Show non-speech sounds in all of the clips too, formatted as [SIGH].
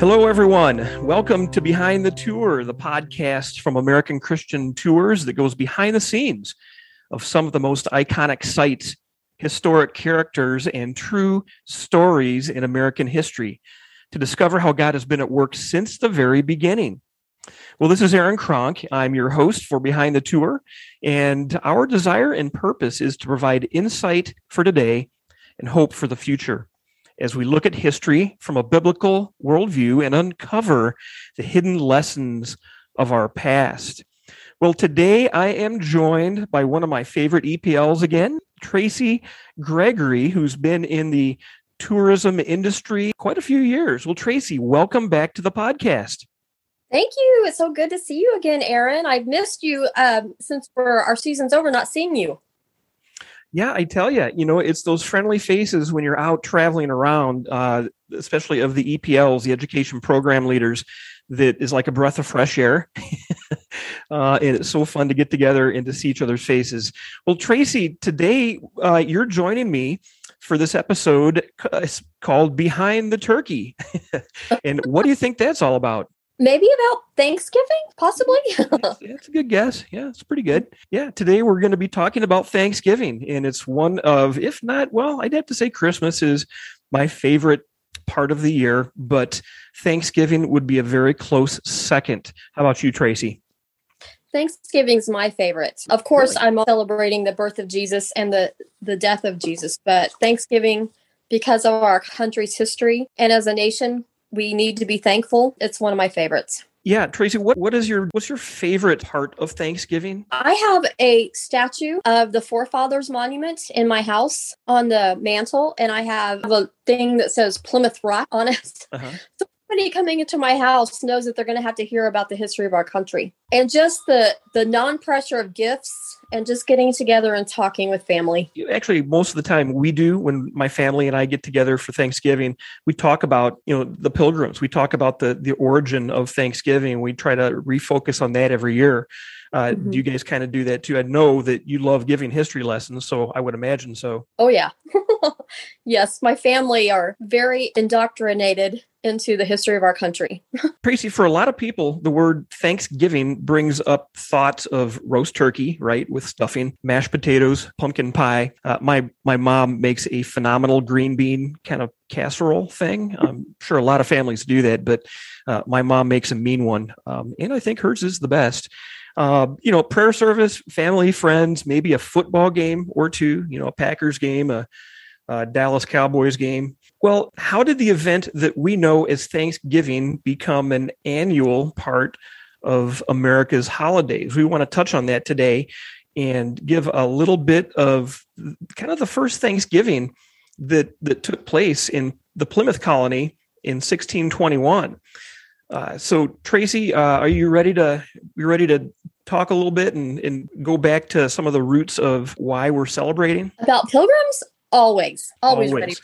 Hello, everyone. Welcome to Behind the Tour, the podcast from American Christian Tours that goes behind the scenes of some of the most iconic sites, historic characters, and true stories in American history to discover how God has been at work since the very beginning. Well, this is Aaron Kronk. I'm your host for Behind the Tour, and our desire and purpose is to provide insight for today and hope for the future as we look at history from a biblical worldview and uncover the hidden lessons of our past. Well, today I am joined by one of my favorite EPLs again, Tracy Gregory, who's been in the tourism industry quite a few years. Well, Tracy, welcome back to the podcast. Thank you. It's so good to see you again, Aaron. I've missed you um, since our season's over, not seeing you. Yeah, I tell you, you know, it's those friendly faces when you're out traveling around, uh, especially of the EPLs, the education program leaders, that is like a breath of fresh air. [LAUGHS] uh, and it's so fun to get together and to see each other's faces. Well, Tracy, today uh, you're joining me for this episode uh, called Behind the Turkey. [LAUGHS] and what do you think that's all about? Maybe about Thanksgiving, possibly. that's, [LAUGHS] a good guess. Yeah, it's pretty good. Yeah, today we're going to be talking about Thanksgiving, and it's one of, if not, well, I'd have to say Christmas is my favorite part of the year, but Thanksgiving would be a very close second. How about you, Tracy? Thanksgiving's my favorite. Of course, really? I'm celebrating the birth of Jesus and the the death of Jesus, but Thanksgiving because of our country's history and as a nation, we need to be thankful. It's one of my favorites. Yeah, Tracy, what, what is your what's your favorite part of Thanksgiving? I have a statue of the forefathers monument in my house on the mantle, and I have a thing that says Plymouth Rock on it. [LAUGHS] Uh-huh. So anybody coming into my house knows that they're going to have to hear about the history of our country and just the the non pressure of gifts and just getting together and talking with family. Actually, most of the time we do when my family and I get together for Thanksgiving, we talk about, you know, the pilgrims. We talk about the the origin of Thanksgiving. We try to refocus on that every year. Uh, mm-hmm. Do you guys kind of do that too? I know that you love giving history lessons, so I would imagine so. Oh yeah, [LAUGHS] [LAUGHS] yes. My family are very indoctrinated into the history of our country. [LAUGHS] Tracy, for a lot of people, the word Thanksgiving brings up thoughts of roast turkey, right, with stuffing, mashed potatoes, pumpkin pie. Uh, my my mom makes a phenomenal green bean kind of casserole thing. I'm sure a lot of families do that, but uh, my mom makes a mean one, um, and I think hers is the best. Uh, you know, prayer service, family, friends, maybe a football game or two. You know, a Packers game, a, a Dallas Cowboys game well, how did the event that we know as Thanksgiving become an annual part of America's holidays? We want to touch on that today and give a little bit of kind of the first Thanksgiving that that took place in the Plymouth colony in 1621. Uh, so, Tracy, uh, are you ready to you ready to talk a little bit and, and go back to some of the roots of why we're celebrating about pilgrims? Always, always, always.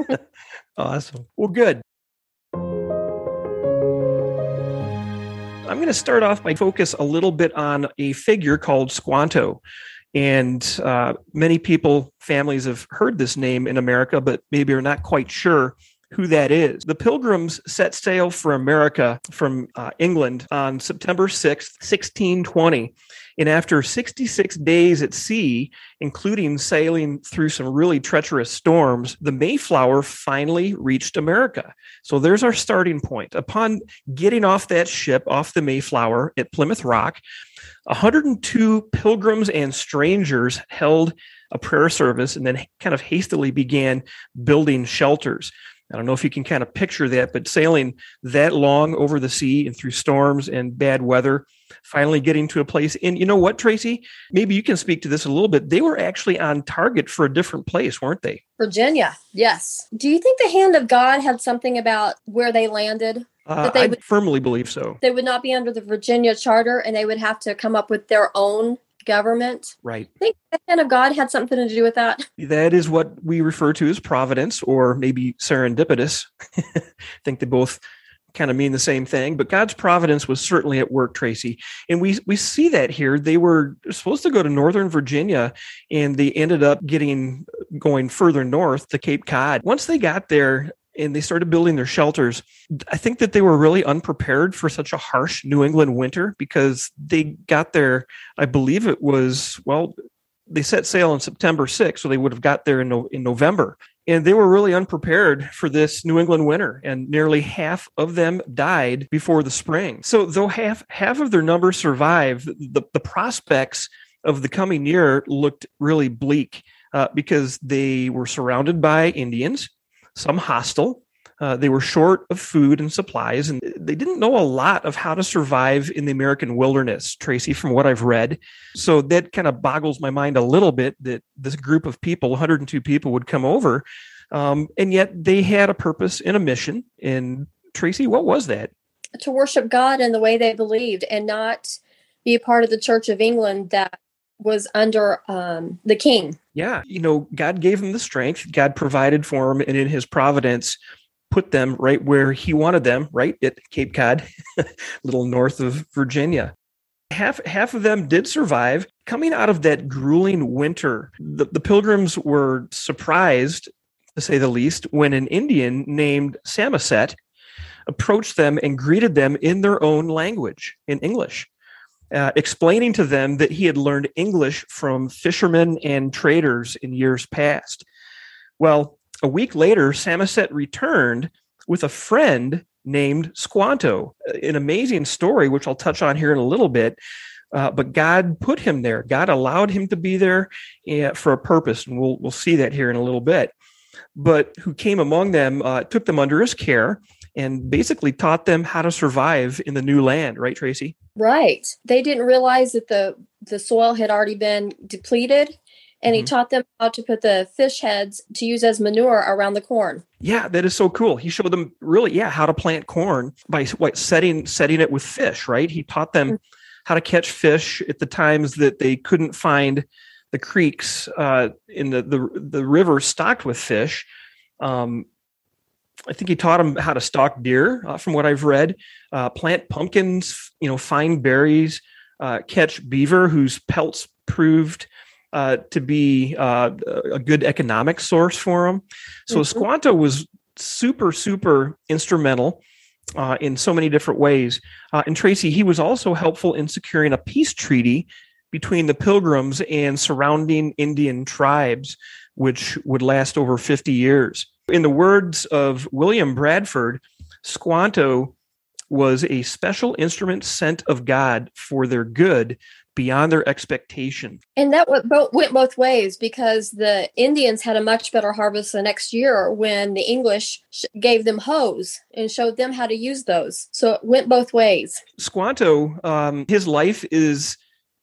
ready. [LAUGHS] awesome. Well, good. I'm going to start off by focus a little bit on a figure called Squanto. And uh, many people, families have heard this name in America, but maybe are not quite sure who that is. The Pilgrims set sail for America from uh, England on September 6th, 1620. And after 66 days at sea, including sailing through some really treacherous storms, the Mayflower finally reached America. So there's our starting point. Upon getting off that ship, off the Mayflower at Plymouth Rock, 102 pilgrims and strangers held a prayer service and then kind of hastily began building shelters. I don't know if you can kind of picture that, but sailing that long over the sea and through storms and bad weather, finally getting to a place. And you know what, Tracy? Maybe you can speak to this a little bit. They were actually on target for a different place, weren't they? Virginia, yes. Do you think the hand of God had something about where they landed? Uh, I would, firmly believe so. They would not be under the Virginia Charter and they would have to come up with their own government. Right. I think the hand of God had something to do with that. [LAUGHS] That is what we refer to as providence or maybe serendipitous. I [LAUGHS] think they both kind of mean the same thing, but God's providence was certainly at work, Tracy. And we we see that here. They were supposed to go to Northern Virginia and they ended up getting going further north to Cape Cod. Once they got there, and they started building their shelters. I think that they were really unprepared for such a harsh New England winter because they got there, I believe it was, well, they set sail on September 6th, so they would have got there in, no, in November. And they were really unprepared for this New England winter, and nearly half of them died before the spring. So, though half half of their number survived, the, the prospects of the coming year looked really bleak uh, because they were surrounded by Indians, some hostile, uh, they were short of food and supplies, and they didn't know a lot of how to survive in the American wilderness, Tracy, from what I've read. So that kind of boggles my mind a little bit that this group of people, 102 people, would come over, um, and yet they had a purpose and a mission. And Tracy, what was that? To worship God in the way they believed and not be a part of the Church of England that was under um, the king. Yeah, you know, God gave him the strength. God provided for him, and in His providence, put them right where he wanted them, right at Cape Cod, a [LAUGHS] little north of Virginia. Half half of them did survive. Coming out of that grueling winter, the, the pilgrims were surprised, to say the least, when an Indian named Samoset approached them and greeted them in their own language, in English. Uh, explaining to them that he had learned English from fishermen and traders in years past. Well, a week later, Samoset returned with a friend named Squanto. An amazing story, which I'll touch on here in a little bit. Uh, but God put him there. God allowed him to be there uh, for a purpose, and we'll we'll see that here in a little bit. But who came among them, uh, took them under his care, and basically taught them how to survive in the new land. Right, Tracy? Right. They didn't realize that the the soil had already been depleted and he mm-hmm. taught them how to put the fish heads to use as manure around the corn. Yeah, that is so cool. He showed them really, yeah, how to plant corn by what setting setting it with fish. Right? He taught them mm-hmm. how to catch fish at the times that they couldn't find the creeks uh, in the, the the river stocked with fish. Um, I think he taught them how to stalk deer, uh, from what I've read. Uh, plant pumpkins, you know, find berries, uh, catch beaver whose pelts proved uh, to be uh, a good economic source for them. So mm-hmm. Squanto was super, super instrumental uh, in so many different ways. Uh, and Tracy, he was also helpful in securing a peace treaty between the Pilgrims and surrounding Indian tribes, which would last over 50 years. In the words of William Bradford, Squanto was a special instrument sent of God for their good beyond their expectation. And that went both ways because the Indians had a much better harvest the next year when the English gave them hoes and showed them how to use those. So it went both ways. Squanto, um, his life is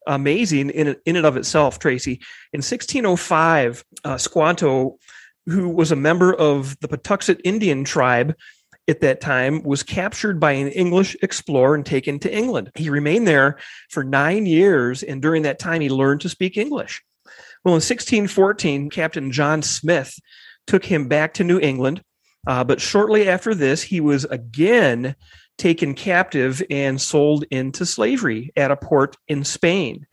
amazing in, in and of itself, Tracy. In 1605, uh, Squanto, who was a member of the Patuxet Indian tribe, at that time was captured by an English explorer and taken to England. He remained there for nine years, and during that time, he learned to speak English. Well, in 1614, Captain John Smith took him back to New England, uh, but shortly after this, he was again taken captive and sold into slavery at a port in Spain.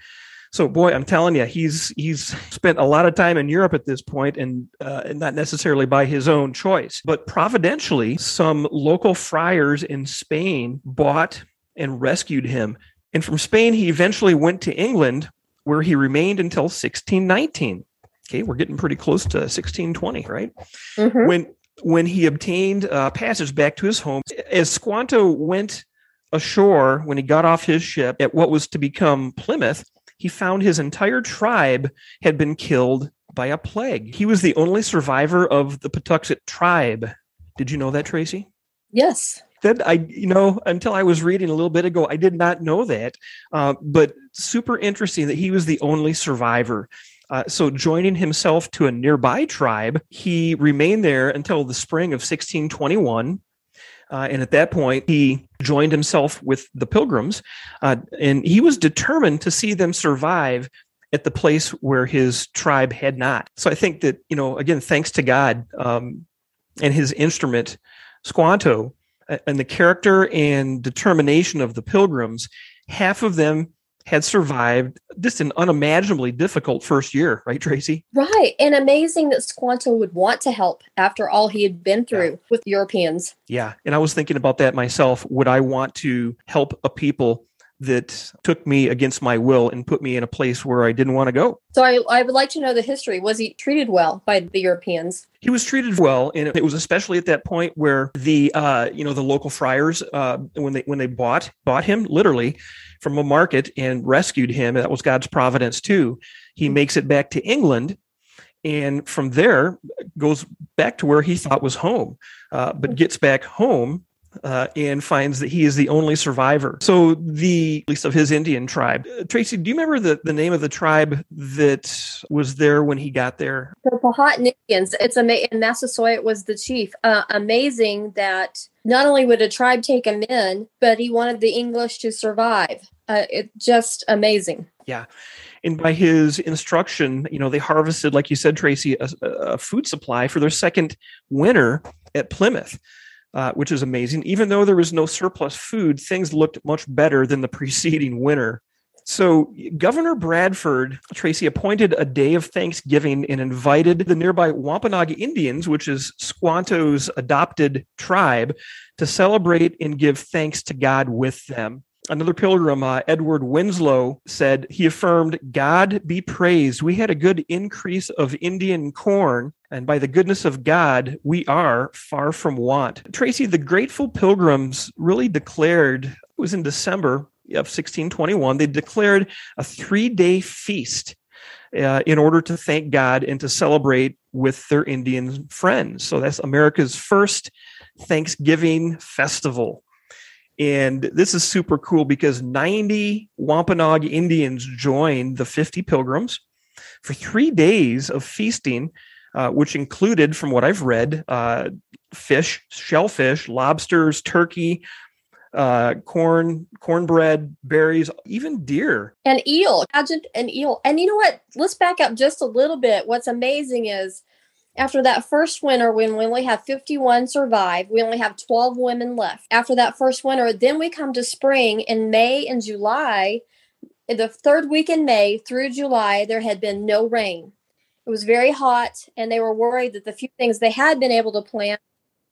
So, boy, I'm telling you, he's he's spent a lot of time in Europe at this point, and uh, not necessarily by his own choice, but providentially, some local friars in Spain bought and rescued him. And from Spain, he eventually went to England, where he remained until 1619. Okay, we're getting pretty close to 1620, right? Mm-hmm. When when he obtained uh, passage back to his home, as Squanto went ashore when he got off his ship at what was to become Plymouth, he found his entire tribe had been killed by a plague. He was the only survivor of the Patuxet tribe. Did you know that, Tracy? Yes. That I, you know, until I was reading a little bit ago, I did not know that. Uh, but super interesting that he was the only survivor. Uh, so, joining himself to a nearby tribe, he remained there until the spring of 1621 uh, and at that point, he joined himself with the pilgrims, uh, and he was determined to see them survive at the place where his tribe had not. So I think that, you know, again, thanks to God um, and his instrument, Squanto, and the character and determination of the pilgrims, half of them had survived just an unimaginably difficult first year, right, Tracy? Right. And amazing that Squanto would want to help after all he had been through yeah. with Europeans. Yeah. And I was thinking about that myself. Would I want to help a people that took me against my will and put me in a place where I didn't want to go. So I, I would like to know the history. Was he treated well by the Europeans? He was treated well, and it was especially at that point where the uh, you know the local friars uh, when they when they bought bought him literally from a market and rescued him. That was God's providence too. He mm-hmm. makes it back to England and from there goes back to where he thought was home uh, but gets back home uh, and finds that he is the only survivor. So the at least of his Indian tribe. Uh, Tracy, do you remember the, the name of the tribe that was there when he got there? The Powhatan Indians. It's ama- and Massasoit was the chief. Uh, amazing that not only would a tribe take him in, but he wanted the English to survive. Uh, it just amazing. Yeah. And by his instruction, you know, they harvested, like you said, Tracy, a, a food supply for their second winter at Plymouth uh, which is amazing. Even though there was no surplus food, things looked much better than the [LAUGHS] preceding winter. So, Governor Bradford Tracy appointed a day of Thanksgiving and invited the nearby Wampanoag Indians, which is Squanto's adopted tribe, to celebrate and give thanks to God with them another pilgrim, uh, Edward Winslow, said he affirmed, God be praised. We had a good increase of Indian corn, and by the goodness of God, we are far from want. Tracy, the grateful pilgrims really declared, it was in December of 1621, they declared a three day feast. Uh, in order to thank God and to celebrate with their Indian friends. So that's America's first Thanksgiving festival. And this is super cool because 90 Wampanoag Indians joined the 50 pilgrims for three days of feasting, uh, which included, from what I've read, uh, fish, shellfish, lobsters, turkey, uh, corn, cornbread, berries, even deer. And eel, imagine an eel. And you know what? Let's back up just a little bit. What's amazing is after that first winter, when we only have 51 survive, we only have 12 women left. After that first winter, then we come to spring in May and July. In the third week in May through July, there had been no rain. It was very hot, and they were worried that the few things they had been able to plant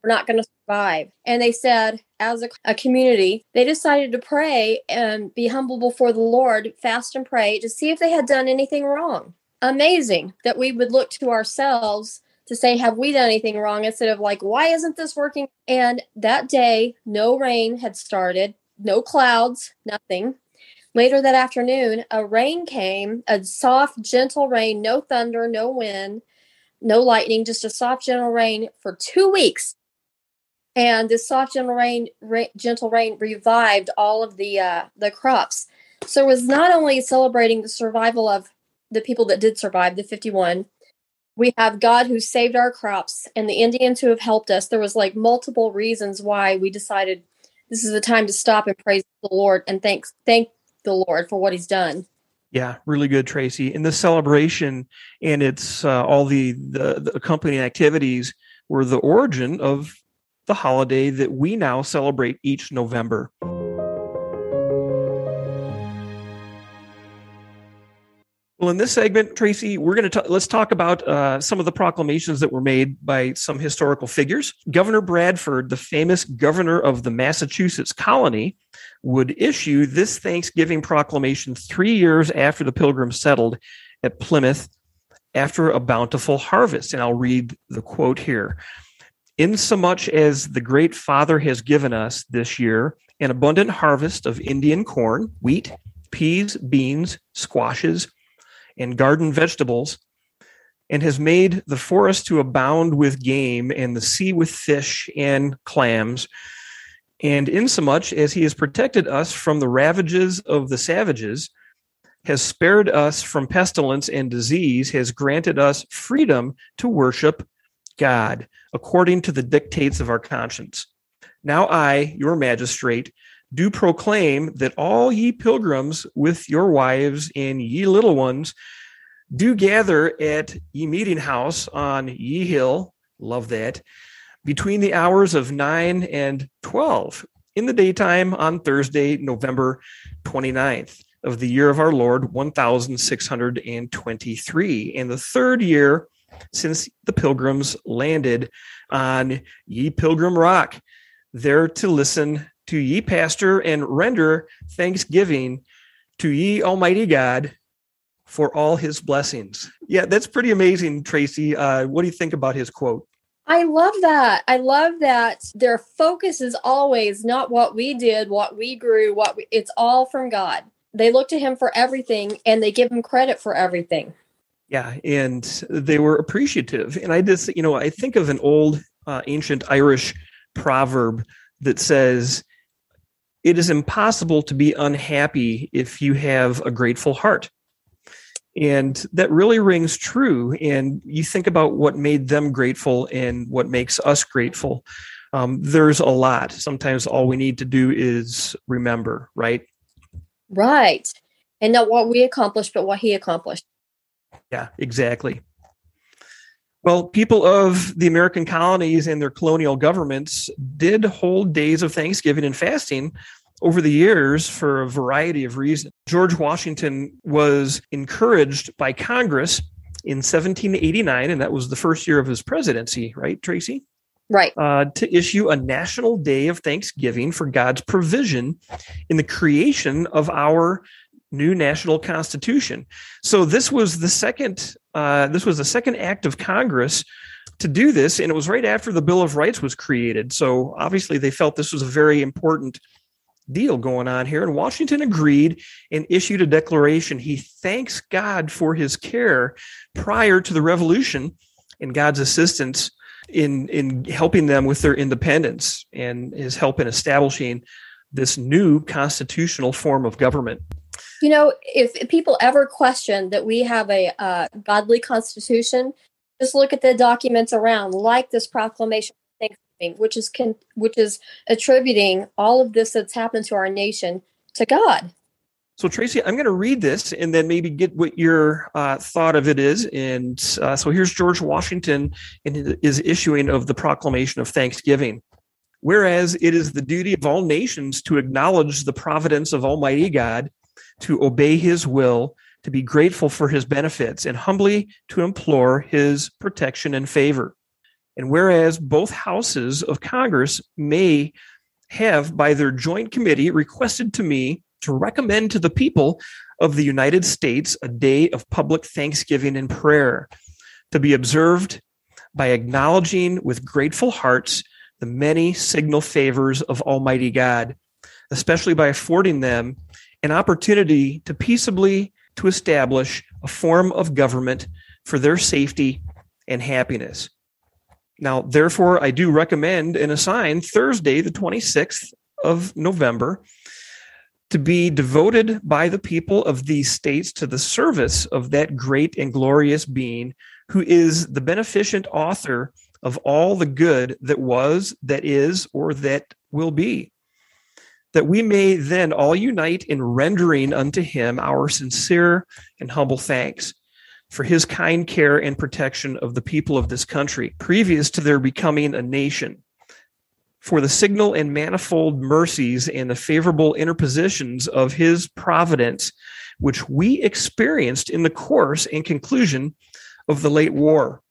were not going to survive. And they said, as a, a, community, they decided to pray and be humble before the Lord, fast and pray to see if they had done anything wrong. Amazing that we would look to ourselves to say, have we done anything wrong? Instead of like, why isn't this working? And that day, no rain had started, no clouds, nothing. Later that afternoon, a rain came, a soft, gentle rain, no thunder, no wind, no lightning, just a soft, gentle rain for two weeks. And this soft, gentle rain, ra- gentle rain revived all of the uh, the crops. So it was not only celebrating the survival of the people that did survive, the 51, we have God who saved our crops and the Indians who have helped us. There was like multiple reasons why we decided this is the time to stop and praise the Lord and thanks thank the Lord for what he's done. Yeah, really good, Tracy. And the celebration and it's uh, all the, the the accompanying activities were the origin of the holiday that we now celebrate each November. Well, in this segment, Tracy, we're going to let's talk about uh, some of the proclamations that were made by some historical figures. Governor Bradford, the famous governor of the Massachusetts colony, would issue this Thanksgiving proclamation three years after the Pilgrims settled at Plymouth after a bountiful harvest. And I'll read the quote here. Insomuch as the great Father has given us this year an abundant harvest of Indian corn, wheat, peas, beans, squashes, and garden vegetables, and has made the forest to abound with game and the sea with fish and clams. And insomuch as he has protected us from the ravages of the savages, has spared us from pestilence and disease, has granted us freedom to worship God according to the dictates of our conscience. Now I, your magistrate, do proclaim that all ye pilgrims with your wives and ye little ones do gather at ye meeting house on ye hill, love that, between the hours of 9 and 12 in the daytime on Thursday, November 29th. of the year of our Lord 1623, and the third year since the pilgrims landed on Ye Pilgrim Rock, there to listen to ye pastor and render thanksgiving to ye Almighty God for all his blessings. Yeah, that's pretty amazing, Tracy. Uh, what do you think about his quote? I love that. I love that their focus is always not what we did, what we grew, what we, it's all from God. They look to him for everything and they give him credit for everything. Yeah, and they were appreciative. And I just, you know, I think of an old uh, ancient Irish proverb that says, It is impossible to be unhappy if you have a grateful heart. And that really rings true. And you think about what made them grateful and what makes us grateful. Um, there's a lot. Sometimes all we need to do is remember, right? Right. And not what we accomplished, but what he accomplished. Yeah, exactly. Well, people of the American colonies and their colonial governments did hold days of Thanksgiving and fasting over the years for a variety of reasons. George Washington was encouraged by Congress in 1789, and that was the first year of his presidency, right, Tracy? Right. Uh, to issue a national day of thanksgiving for God's provision in the creation of our new national constitution. So this was the second. Uh, this was the second act of Congress to do this, and it was right after the Bill of Rights was created. So obviously, they felt this was a very important deal going on here. And Washington agreed and issued a declaration. He thanks God for his care prior to the revolution and God's assistance in, in helping them with their independence and his help in establishing this new constitutional form of government. You know, if, if people ever question that we have a uh, godly constitution, just look at the documents around, like this proclamation which is con- which is attributing all of this that's happened to our nation to God. So Tracy, I'm going to read this and then maybe get what your uh, thought of it is. And uh, so here's George Washington in his issuing of the Proclamation of Thanksgiving. Whereas it is the duty of all nations to acknowledge the providence of Almighty God, to obey His will, to be grateful for His benefits, and humbly to implore His protection and favor. And whereas both houses of Congress may have, by their joint committee, requested to me to recommend to the people of the United States a day of public thanksgiving and prayer to be observed by acknowledging with grateful hearts the many signal favors of Almighty God, especially by affording them an opportunity to peaceably to establish a form of government for their safety and happiness. Now, therefore, I do recommend and assign Thursday, the 26th of November, to be devoted by the people of these states to the service of that great and glorious being who is the beneficent author of all the good that was, that is, or that will be. That we may then all unite in rendering unto him our sincere and humble thanks for his kind care and protection of the people of this country previous to their becoming a nation, for the signal and manifold mercies and the favorable interpositions of his providence, which we experienced in the course and conclusion of the late war,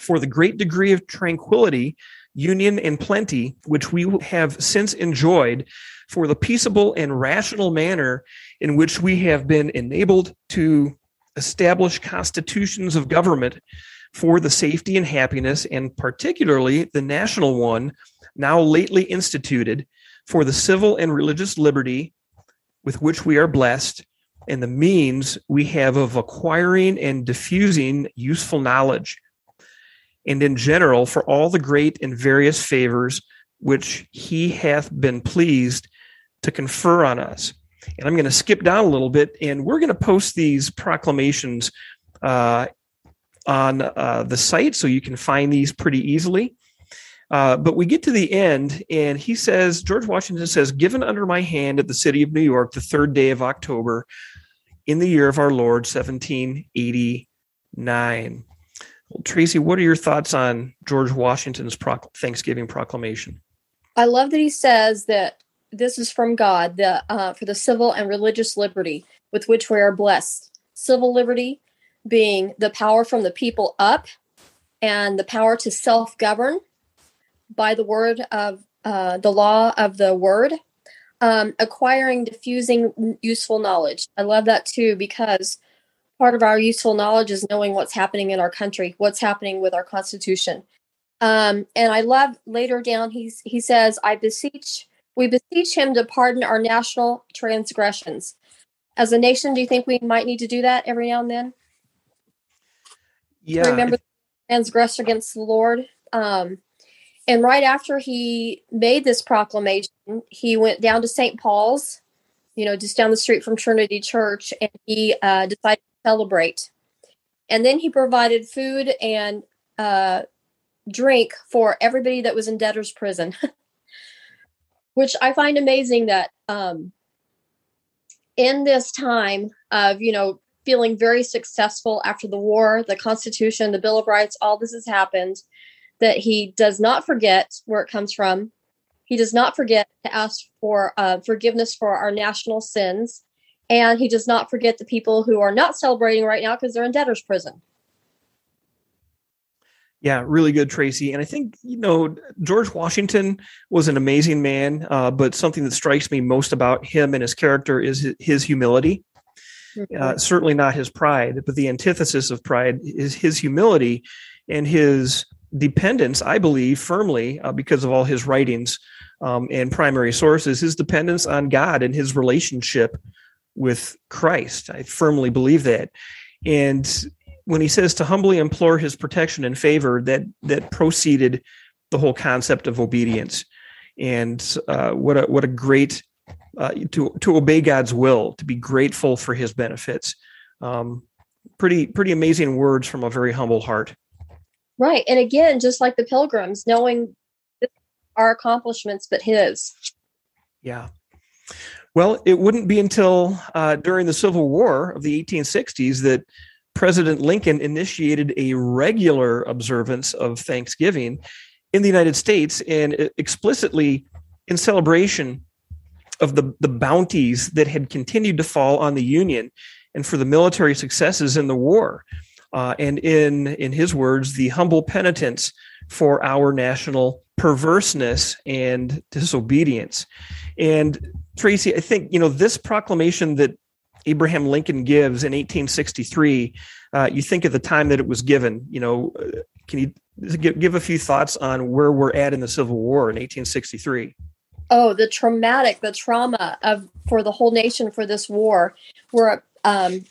for the great degree of tranquility, union, and plenty which we have since enjoyed, for the peaceable and rational manner in which we have been enabled to establish constitutions of government for the safety and happiness, and particularly the national one, now lately instituted, for the civil and religious liberty with which we are blessed, and the means we have of acquiring and diffusing useful knowledge, and in general for all the great and various favors which he hath been pleased to confer on us and I'm going to skip down a little bit, and we're going to post these proclamations uh, on uh, the site so you can find these pretty easily. Uh, but we get to the end, and he says, George Washington says, given under my hand at the city of New York the third day of October in the year of our Lord, 1789. Well, Tracy, what are your thoughts on George Washington's Thanksgiving proclamation? I love that he says that this is from God the uh, for the civil and religious liberty with which we are blessed. Civil liberty being the power from the people up and the power to self govern by the word of uh, the law of the word, um, acquiring, diffusing useful knowledge. I love that too because part of our useful knowledge is knowing what's happening in our country, what's happening with our constitution. Um, and I love later down, he's, he says, I beseech, we beseech him to pardon our national transgressions. As a nation, do you think we might need to do that every now and then? Yeah. Remember transgress against the Lord. Um, and right after he made this proclamation, he went down to St. Paul's, you know, just down the street from Trinity Church, and he uh, decided celebrate. And then he provided food and uh, drink for everybody that was in debtor's prison, [LAUGHS] which I find amazing that um, in this time of, you know, feeling very successful after the war, the Constitution, the Bill of Rights, all this has happened that he does not forget where it comes from. He does not forget to ask for uh, forgiveness for our national sins. And he does not forget the people who are not celebrating right now because they're in debtor's prison. Yeah, really good, Tracy. And I think, you know, George Washington was an amazing man, uh, but something that strikes me most about him and his character is his humility. Mm-hmm. Uh, certainly not his pride, but the antithesis of pride is his humility and his dependence, I believe firmly, uh, because of all his writings um, and primary sources, his dependence on God and his relationship with Christ. I firmly believe that. And when he says to humbly implore his protection and favor, that that proceeded the whole concept of obedience. And uh, what a what a great uh, to to obey God's will, to be grateful for His benefits. Um, pretty pretty amazing words from a very humble heart. Right. And again, just like the pilgrims, knowing our accomplishments, but his. Yeah. Well, it wouldn't be until uh, during the Civil War of the 1860s that President Lincoln initiated a regular observance of Thanksgiving in the United States and explicitly in celebration of the, the bounties that had continued to fall on the Union and for the military successes in the war uh, and in in his words, the humble penitence for our national perverseness and disobedience. And Tracy, I think you know this proclamation that Abraham Lincoln gives in 1863. Uh, you think of the time that it was given. You know, uh, can you give, give a few thoughts on where we're at in the Civil War in 1863? Oh, the traumatic, the trauma of for the whole nation for this war, where um,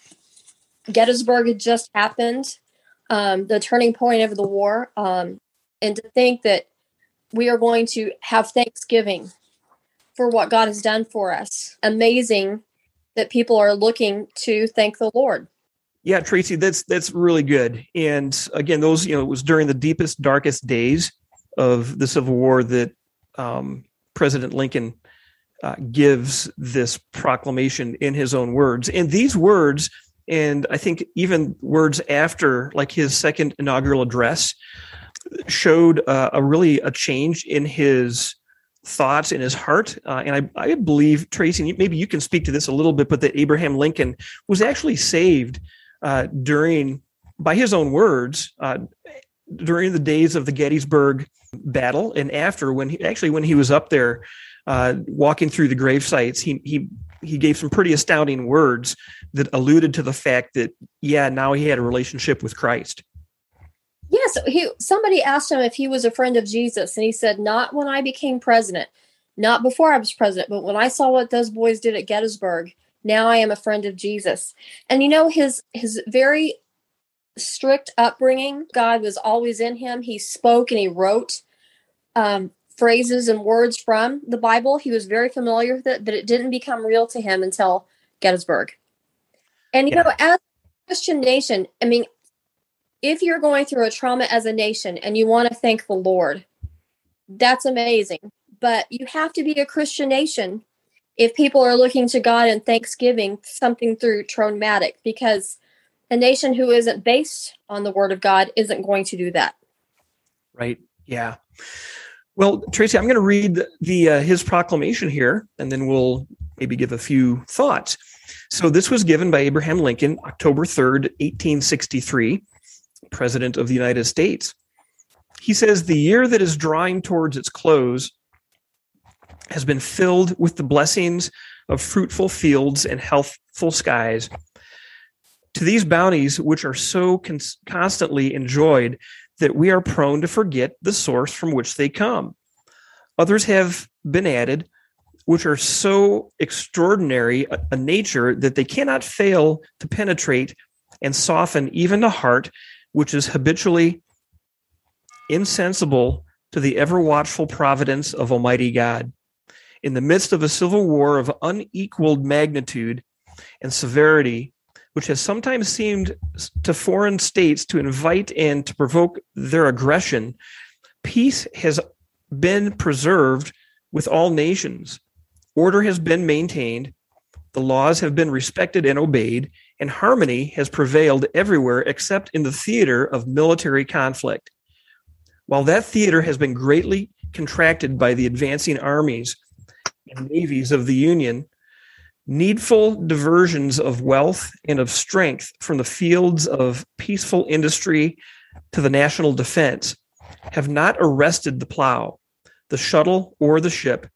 Gettysburg had just happened, um, the turning point of the war, um, and to think that we are going to have Thanksgiving for what God has done for us. Amazing that people are looking to thank the Lord. Yeah, Tracy, that's that's really good. And again, those you know it was during the deepest, darkest days of the Civil War that um, President Lincoln uh, gives this proclamation in his own words. And these words and I think even words after, like his second inaugural address, showed uh, a really a change in his thoughts in his heart. Uh, and I, I believe, Tracy, maybe you can speak to this a little bit, but that Abraham Lincoln was actually saved uh, during, by his own words, uh, during the days of the Gettysburg battle and after when he actually when he was up there uh, walking through the grave sites, he he he gave some pretty astounding words that alluded to the fact that yeah, now he had a relationship with Christ. Yes, he somebody asked him if he was a friend of Jesus, and he said, "Not when I became president, not before I was president, but when I saw what those boys did at Gettysburg, now I am a friend of Jesus." And you know his his very strict upbringing, God was always in him. He spoke and he wrote um, phrases and words from the Bible. He was very familiar with it, but it didn't become real to him until Gettysburg. And you yeah. know, as Christian nation, I mean, if you're going through a trauma as a nation and you want to thank the Lord, that's amazing. But you have to be a Christian nation if people are looking to God in thanksgiving, something through traumatic, because a nation who isn't based on the word of God isn't going to do that. Right. Yeah. Well, Tracy, I'm going to read the, the uh, his proclamation here, and then we'll maybe give a few thoughts. So this was given by Abraham Lincoln, October 3rd, 1863, President of the United States. He says the year that is drawing towards its close has been filled with the blessings of fruitful fields and healthful skies. To these bounties, which are so cons- constantly enjoyed, that we are prone to forget the source from which they come. Others have been added, which are so extraordinary a nature that they cannot fail to penetrate and soften even the heart, which is habitually insensible to the ever watchful providence of Almighty God. In the midst of a civil war of unequaled magnitude and severity, which has sometimes seemed to foreign states to invite and to provoke their aggression, peace has been preserved with all nations. Order has been maintained, the laws have been respected and obeyed, and harmony has prevailed everywhere except in the theater of military conflict. While that theater has been greatly contracted by the advancing armies and navies of the Union, needful diversions of wealth and of strength from the fields of peaceful industry to the national defense have not arrested the plow, the shuttle, or the ship.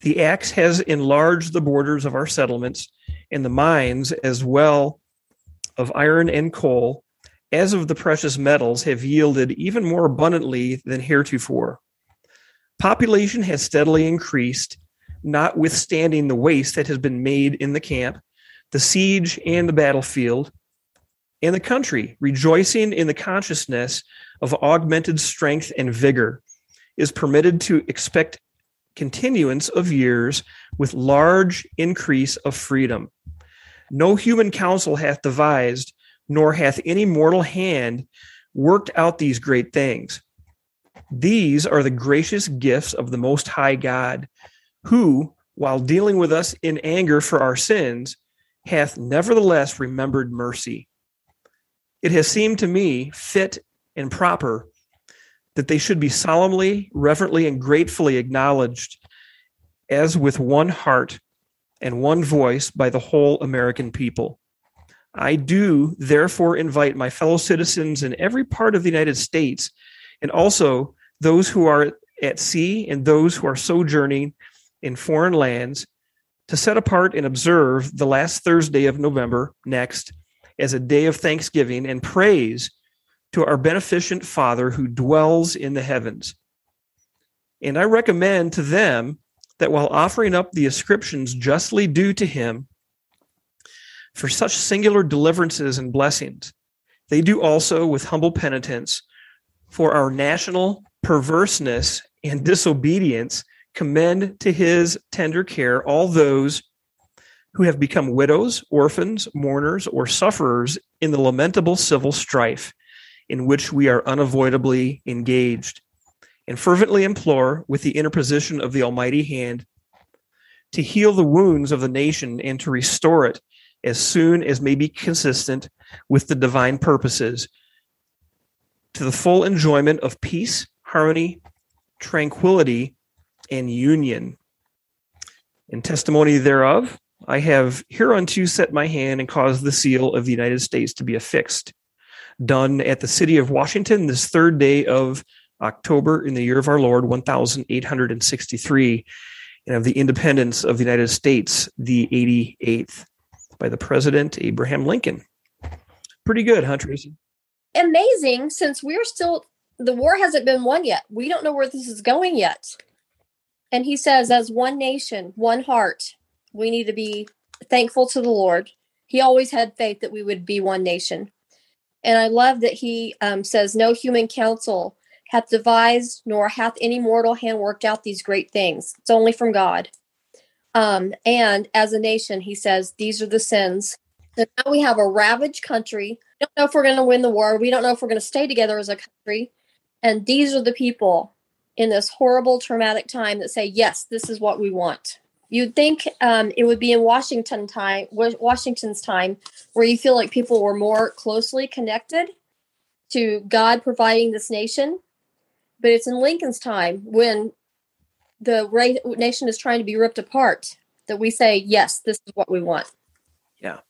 The axe has enlarged the borders of our settlements, and the mines, as well of iron and coal, as of the precious metals, have yielded even more abundantly than heretofore. Population has steadily increased, notwithstanding the waste that has been made in the camp, the siege and the battlefield, and the country, rejoicing in the consciousness of augmented strength and vigor, is permitted to expect continuance of years with large increase of freedom. No human counsel hath devised, nor hath any mortal hand worked out these great things. These are the gracious gifts of the Most High God, who, while dealing with us in anger for our sins, hath nevertheless remembered mercy. It has seemed to me fit and proper that they should be solemnly, reverently, and gratefully acknowledged as with one heart and one voice by the whole American people. I do therefore invite my fellow citizens in every part of the United States and also those who are at sea and those who are sojourning in foreign lands to set apart and observe the last Thursday of November next as a day of thanksgiving and praise to our beneficent Father who dwells in the heavens. And I recommend to them that while offering up the ascriptions justly due to him for such singular deliverances and blessings, they do also with humble penitence for our national perverseness and disobedience commend to his tender care all those who have become widows, orphans, mourners, or sufferers in the lamentable civil strife in which we are unavoidably engaged, and fervently implore, with the interposition of the Almighty hand, to heal the wounds of the nation and to restore it as soon as may be consistent with the divine purposes to the full enjoyment of peace, harmony, tranquility, and union. In testimony thereof, I have hereunto set my hand and caused the seal of the United States to be affixed, done at the city of Washington this third day of October in the year of our Lord, 1863, and of the independence of the United States, the 88th, by the President Abraham Lincoln. Pretty good, huh, Tracy? Amazing, since we're still, the war hasn't been won yet. We don't know where this is going yet. And he says, as one nation, one heart, we need to be thankful to the Lord. He always had faith that we would be one nation. And I love that he um, says, No human counsel hath devised, nor hath any mortal hand worked out these great things. It's only from God. Um, and as a nation, he says, These are the sins. So now we have a ravaged country. We don't know if we're going to win the war. We don't know if we're going to stay together as a country. And these are the people in this horrible traumatic time that say yes this is what we want you'd think um, it would be in washington time washington's time where you feel like people were more closely connected to god providing this nation But it's in Lincoln's time when the ra- nation is trying to be ripped apart that we say, yes, this is what we want. Yeah.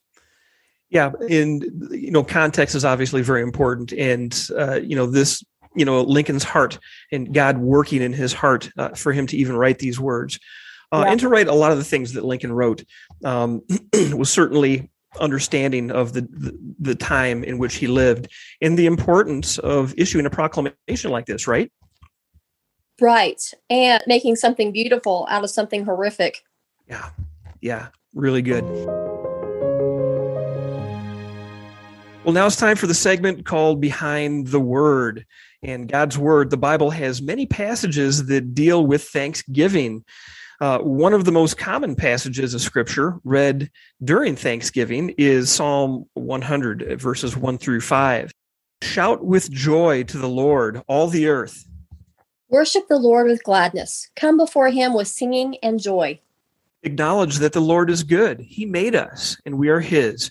Yeah. And, you know, context is obviously very important. And, uh, you know, this, you know, Lincoln's heart and God working in his heart uh, for him to even write these words. Uh, yeah. And to write a lot of the things that Lincoln wrote um, [CLEARS THROAT] was certainly understanding of the, the, the time in which he lived and the importance of issuing a proclamation like this, right? Right. And making something beautiful out of something horrific. Yeah. Yeah. Really good. Well, now it's time for the segment called Behind the Word. And God's Word, the Bible has many passages that deal with Thanksgiving. Uh, one of the most common passages of Scripture read during Thanksgiving is Psalm 100, verses 1 through 5. Shout with joy to the Lord, all the earth. Worship the Lord with gladness. Come before him with singing and joy. Acknowledge that the Lord is good. He made us, and we are his.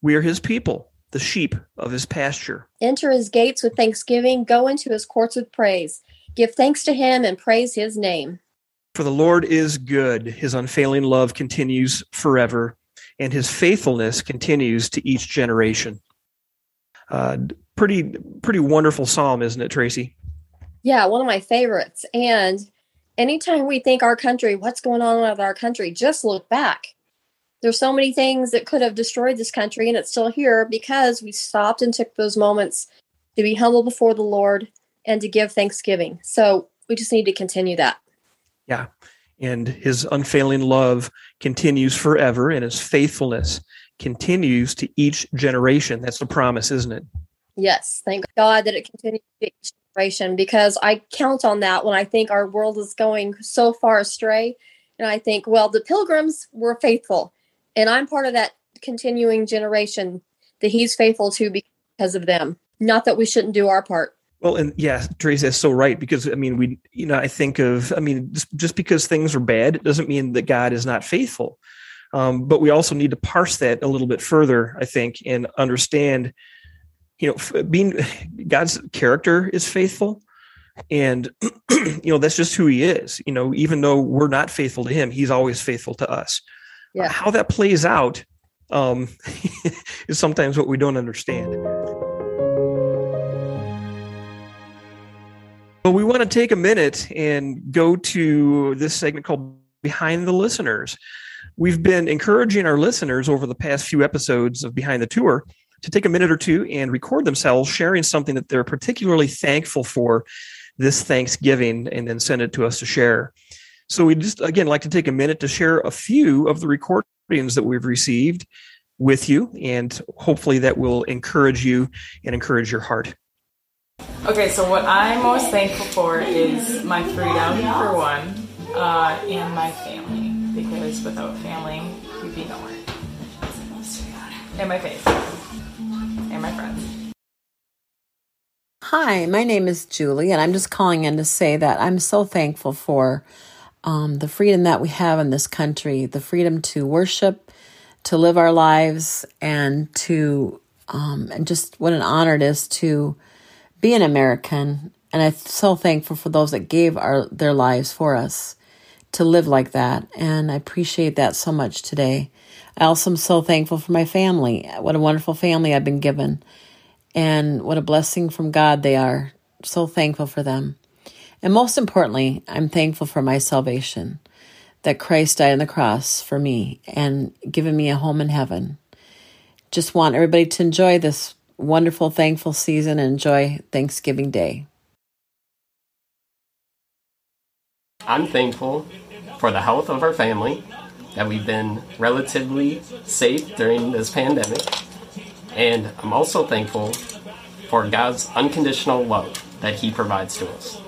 We are his people, the sheep of his pasture. Enter his gates with thanksgiving. Go into his courts with praise. Give thanks to him and praise his name. For the Lord is good. His unfailing love continues forever, and his faithfulness continues to each generation. Uh, pretty, pretty wonderful psalm, isn't it, Tracy? Yeah, one of my favorites. And anytime we think our country, what's going on with our country, just look back. There's so many things that could have destroyed this country, and it's still here because we stopped and took those moments to be humble before the Lord and to give thanksgiving. So we just need to continue that. Yeah. And his unfailing love continues forever, and his faithfulness continues to each generation. That's the promise, isn't it? Yes. Thank God that it continues to each because I count on that when I think our world is going so far astray. And I think, well, the pilgrims were faithful, and I'm part of that continuing generation that he's faithful to because of them. Not that we shouldn't do our part. Well, and yeah, Teresa is so right because I mean, we, you know, I think of, I mean, just because things are bad, doesn't mean that God is not faithful. Um, but we also need to parse that a little bit further, I think, and understand you know being god's character is faithful. And [CLEARS THROAT] you know that's just who he is. You know even though we're not faithful to him he's always faithful to us. Yeah. how that plays out um, [LAUGHS] is sometimes what we don't understand. But we want to take a minute and go to this segment called behind the listeners. We've been encouraging our listeners over the past few episodes of behind the tour to take a minute or two and record themselves sharing something that they're particularly thankful for this Thanksgiving and then send it to us to share. So we just again like to take a minute to share a few of the recordings that we've received with you and hopefully that will encourage you and encourage your heart. Okay, so what I'm most thankful for is my freedom for one, uh, and my family because without family, we'd be nowhere. And my faith and my friends. Hi, my name is Julie, and I'm just calling in to say that I'm so thankful for um, the freedom that we have in this country the freedom to worship, to live our lives, and to, um, and just what an honor it is to be an American. And I'm so thankful for those that gave our their lives for us to live like that. And I appreciate that so much today. I also am so thankful for my family. What a wonderful family I've been given. And what a blessing from God they are. So thankful for them. And most importantly, I'm thankful for my salvation that Christ died on the cross for me and given me a home in heaven. Just want everybody to enjoy this wonderful, thankful season and enjoy Thanksgiving Day. I'm thankful for the health of our family that we've been relatively safe during this pandemic. And I'm also thankful for God's unconditional love that He provides to us.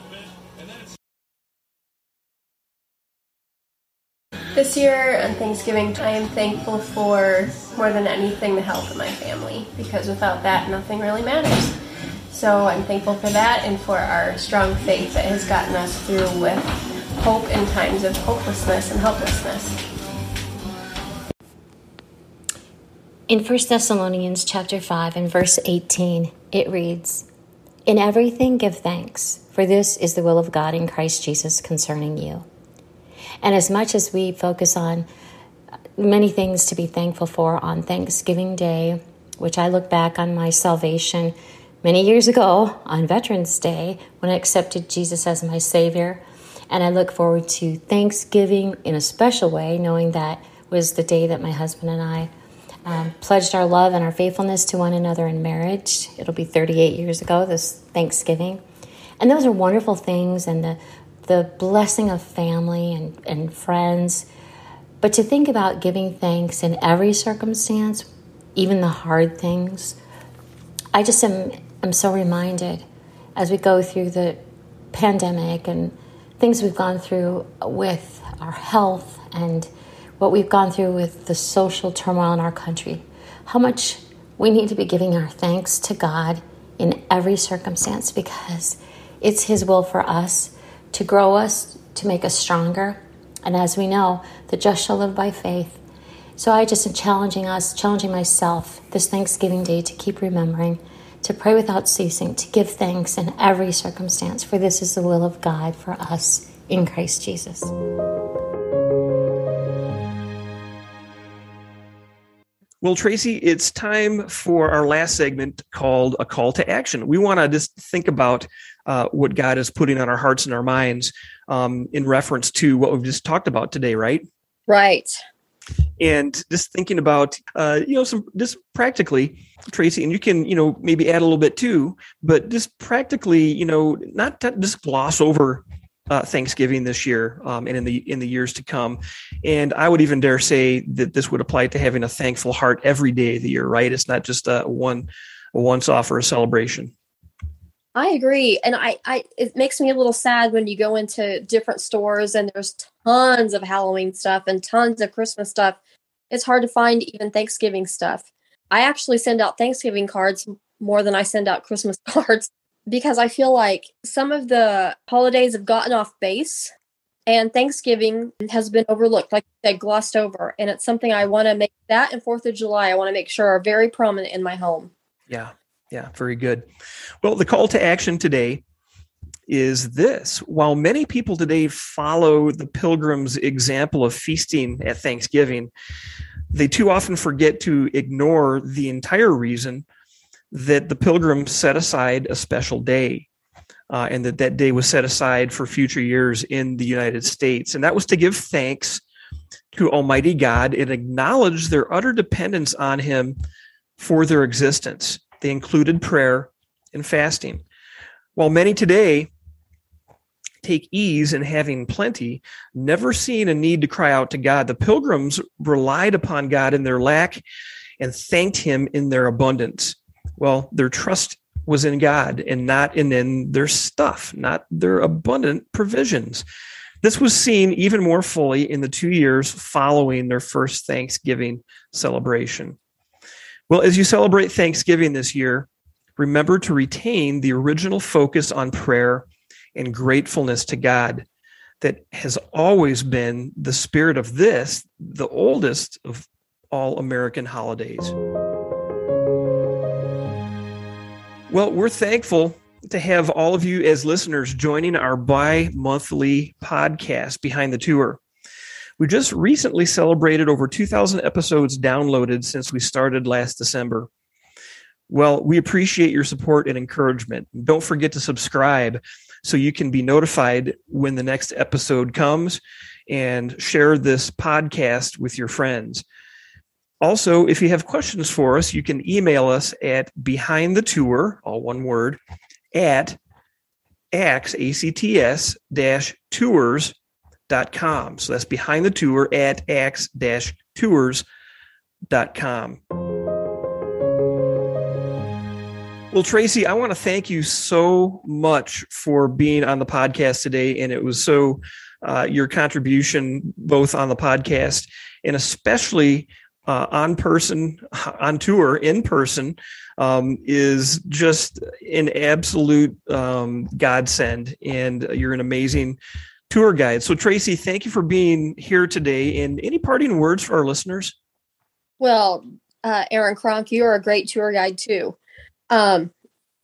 This year on Thanksgiving, I am thankful for more than anything the health of my family because without that, nothing really matters. So I'm thankful for that and for our strong faith that has gotten us through with hope in times of hopelessness and helplessness. In 1 Thessalonians chapter 5 and verse 18, it reads, In everything, give thanks, for this is the will of God in Christ Jesus concerning you. And as much as we focus on uh, many things to be thankful for on Thanksgiving Day, which I look back on my salvation many years ago on Veterans Day when I accepted Jesus as my Savior. And I look forward to Thanksgiving in a special way, knowing that was the day that my husband and I um, pledged our love and our faithfulness to one another in marriage. It'll be 38 years ago this Thanksgiving. And those are wonderful things, and the, the blessing of family and, and friends. But to think about giving thanks in every circumstance, even the hard things, I just am, am so reminded as we go through the pandemic and things we've gone through with our health and what we've gone through with the social turmoil in our country, how much we need to be giving our thanks to God in every circumstance because it's His will for us to grow us, to make us stronger. And as we know, the just shall live by faith. So I just am challenging us, challenging myself this Thanksgiving Day to keep remembering, to pray without ceasing, to give thanks in every circumstance, for this is the will of God for us in Christ Jesus. Well, Tracy, it's time for our last segment called a call to action. We want to just think about uh, what God is putting on our hearts and our minds um, in reference to what we've just talked about today, right? Right. And just thinking about, uh, you know, some just practically, Tracy, and you can, you know, maybe add a little bit too, but just practically, you know, not to just gloss over uh, Thanksgiving this year um, and in the in the years to come. And I would even dare say that this would apply to having a thankful heart every day of the year. Right? It's not just a one a once off or a celebration. I agree, and I, I it makes me a little sad when you go into different stores and there's tons of Halloween stuff and tons of Christmas stuff. It's hard to find even Thanksgiving stuff. I actually send out Thanksgiving cards more than I send out Christmas [LAUGHS] cards because I feel like some of the holidays have gotten off base and Thanksgiving has been overlooked, like I glossed over. And it's something I want to make that and Fourth of July, I want to make sure are very prominent in my home. Yeah. Yeah. Very good. Well, the call to action today is this while many people today follow the pilgrims' example of feasting at Thanksgiving, they too often forget to ignore the entire reason that the pilgrims set aside a special day uh, and that that day was set aside for future years in the United States. And that was to give thanks to Almighty God and acknowledge their utter dependence on Him for their existence. They included prayer and fasting. While many today take ease in having plenty, never seeing a need to cry out to God, the pilgrims relied upon God in their lack and thanked Him in their abundance. Well, their trust was in God and not in, in their stuff, not their abundant provisions. This was seen even more fully in the two years following their first Thanksgiving celebration. Well, as you celebrate Thanksgiving this year, remember to retain the original focus on prayer and gratefulness to God that has always been the spirit of this, the oldest of all American holidays. Well, we're thankful to have all of you as listeners joining our bi monthly podcast, Behind the Tour. We just recently celebrated over 2,000 episodes downloaded since we started last December. Well, we appreciate your support and encouragement. Don't forget to subscribe so you can be notified when the next episode comes and share this podcast with your friends. Also, if you have questions for us, you can email us at behind the tour, all one word, at acts, A-C-T-S dash tours dot com. So that's behind the tour at acts dash tours dot com. Well, Tracy, I want to thank you so much for being on the podcast today. And it was so uh, your contribution both on the podcast and especially uh, on person, [LAUGHS] on tour, in person, um, is just an absolute um, godsend. And you're an amazing tour guide. So, Tracy, thank you for being here today. And any parting words for our listeners? Well, uh, Aaron Kronk, you are a great tour guide too. Um,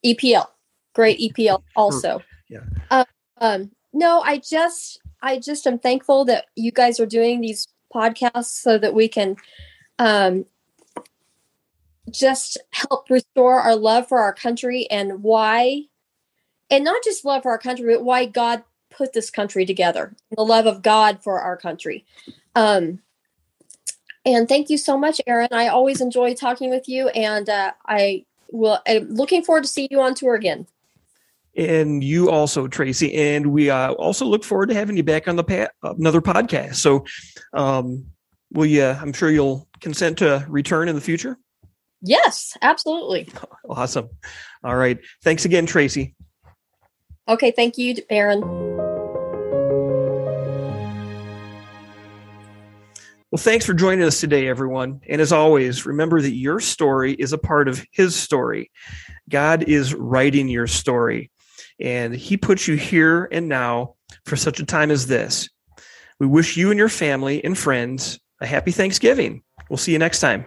EPL, great EPL also. Yeah. Uh, um, no, I just I just am thankful that you guys are doing these podcasts so that we can um, just help restore our love for our country and why, and not just love for our country, but why God put this country together, the love of God for our country. Um, and thank you so much, Aaron. I always enjoy talking with you, and uh, I will. I'm looking forward to see you on tour again. And you also, Tracy, and we uh, also look forward to having you back on the pa- another podcast. So, um, will you? I'm sure you'll consent to return in the future. Yes, absolutely. Awesome. All right. Thanks again, Tracy. Okay. Thank you, Aaron. Well, thanks for joining us today, everyone. And as always, remember that your story is a part of His story. God is writing your story, and He puts you here and now for such a time as this. We wish you and your family and friends a happy Thanksgiving. We'll see you next time.